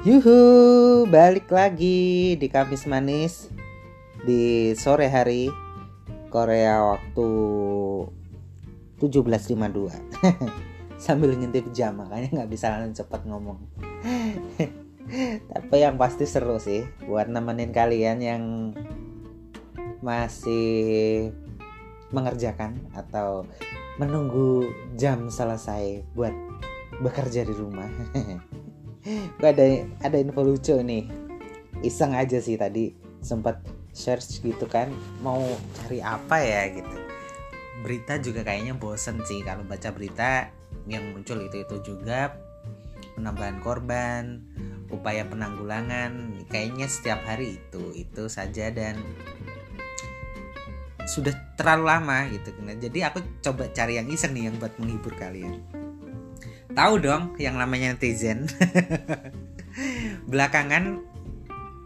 Yuhu, balik lagi di Kamis Manis di sore hari Korea waktu 17.52 sambil ngintip jam makanya nggak bisa langsung cepat ngomong. Tapi yang pasti seru sih buat nemenin kalian yang masih mengerjakan atau menunggu jam selesai buat bekerja di rumah gue ada ada info lucu nih. Iseng aja sih tadi sempat search gitu kan mau cari apa ya gitu. Berita juga kayaknya bosen sih kalau baca berita yang muncul itu itu juga. Penambahan korban upaya penanggulangan kayaknya setiap hari itu itu saja dan sudah terlalu lama gitu. Kan jadi aku coba cari yang iseng nih yang buat menghibur kalian tahu dong yang namanya netizen. Belakangan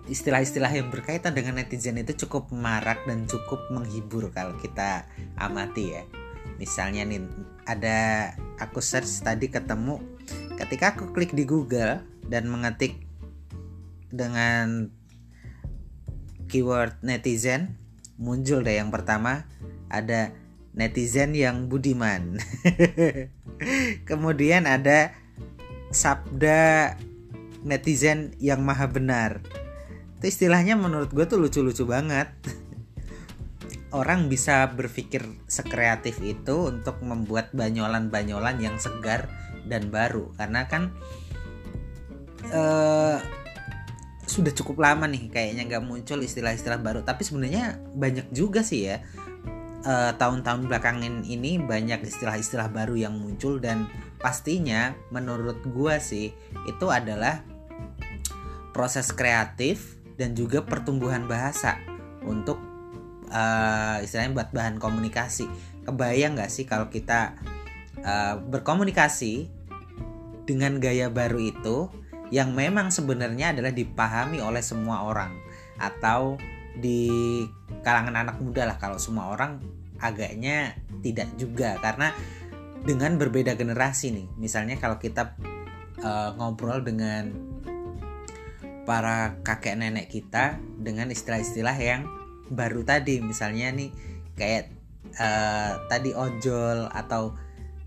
istilah-istilah yang berkaitan dengan netizen itu cukup marak dan cukup menghibur kalau kita amati ya. Misalnya nih ada aku search tadi ketemu ketika aku klik di Google dan mengetik dengan keyword netizen muncul deh yang pertama ada netizen yang budiman Kemudian ada sabda netizen yang maha benar. Itu istilahnya menurut gue tuh lucu-lucu banget. Orang bisa berpikir sekreatif itu untuk membuat banyolan-banyolan yang segar dan baru karena kan uh, sudah cukup lama nih kayaknya nggak muncul istilah-istilah baru tapi sebenarnya banyak juga sih ya uh, tahun-tahun belakangan ini banyak istilah-istilah baru yang muncul dan pastinya menurut gua sih itu adalah proses kreatif dan juga pertumbuhan bahasa untuk uh, istilahnya buat bahan komunikasi. Kebayang nggak sih kalau kita uh, berkomunikasi dengan gaya baru itu yang memang sebenarnya adalah dipahami oleh semua orang atau di kalangan anak muda lah kalau semua orang agaknya tidak juga. Karena dengan berbeda generasi nih misalnya kalau kita uh, ngobrol dengan para kakek nenek kita dengan istilah-istilah yang baru tadi. Misalnya nih kayak uh, tadi ojol atau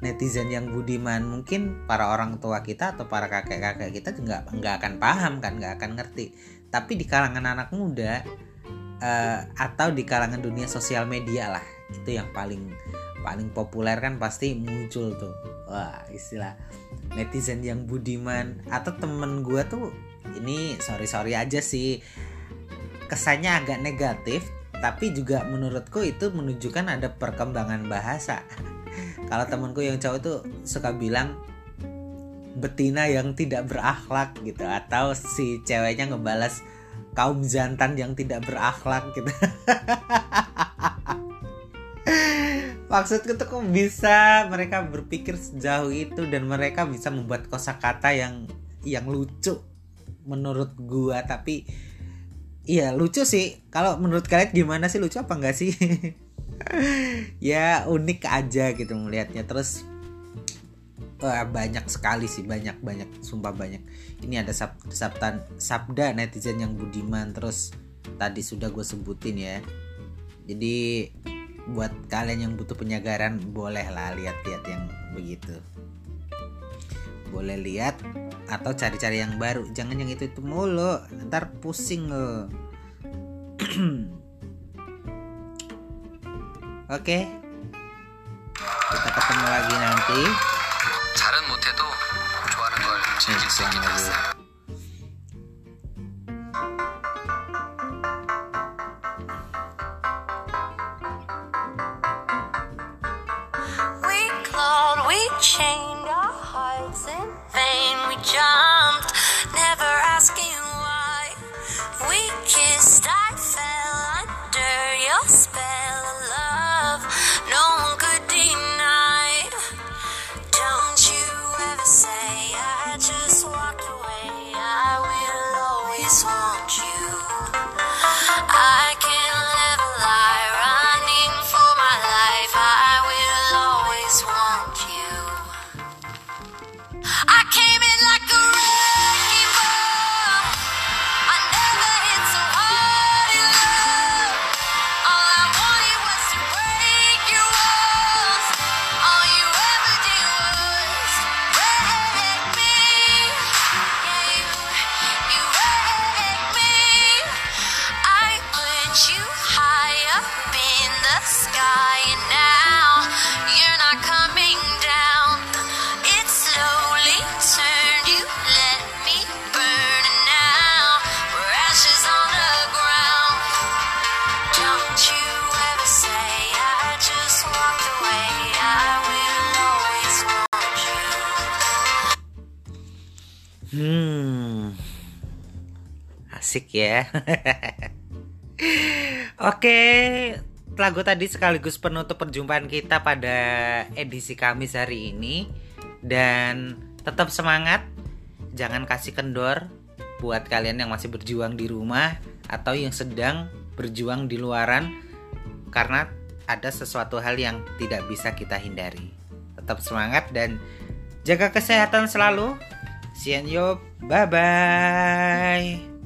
netizen yang budiman. Mungkin para orang tua kita atau para kakek-kakek kita juga nggak akan paham kan nggak akan ngerti. Tapi di kalangan anak muda uh, atau di kalangan dunia sosial media lah. Itu yang paling paling populer kan pasti muncul tuh. Wah istilah netizen yang budiman. Atau temen gue tuh ini sorry sorry aja sih. Kesannya agak negatif tapi juga menurutku itu menunjukkan ada perkembangan bahasa. Kalau temenku yang cowok tuh suka bilang betina yang tidak berakhlak gitu. Atau si ceweknya ngebalas kaum jantan yang tidak berakhlak gitu. Maksudku tuh kok bisa mereka berpikir sejauh itu dan mereka bisa membuat kosakata yang yang lucu menurut gua. Tapi iya lucu sih. Kalau menurut kalian gimana sih? Lucu apa enggak sih? Ya unik aja gitu melihatnya terus wah, banyak sekali sih banyak banyak sumpah banyak. Ini ada sab, sabtan sabda netizen yang budiman terus tadi sudah gue sebutin ya. Jadi buat kalian yang butuh penyagaran boleh lah lihat-lihat yang begitu. Boleh lihat atau cari-cari yang baru. Jangan yang itu itu mulu ntar pusing lo. Oke. Kita ketemu lagi nanti 잘은 못해도 좋아하는 걸 즐길 수 있게 됐어요. hearts I can't asik ya. Oke lagu tadi sekaligus penutup perjumpaan kita pada edisi Kamis hari ini. Dan tetap semangat jangan kasih kendor buat kalian yang masih berjuang di rumah atau yang sedang berjuang di luaran karena ada sesuatu hal yang tidak bisa kita hindari. Tetap semangat dan jaga kesehatan selalu see you. Bye bye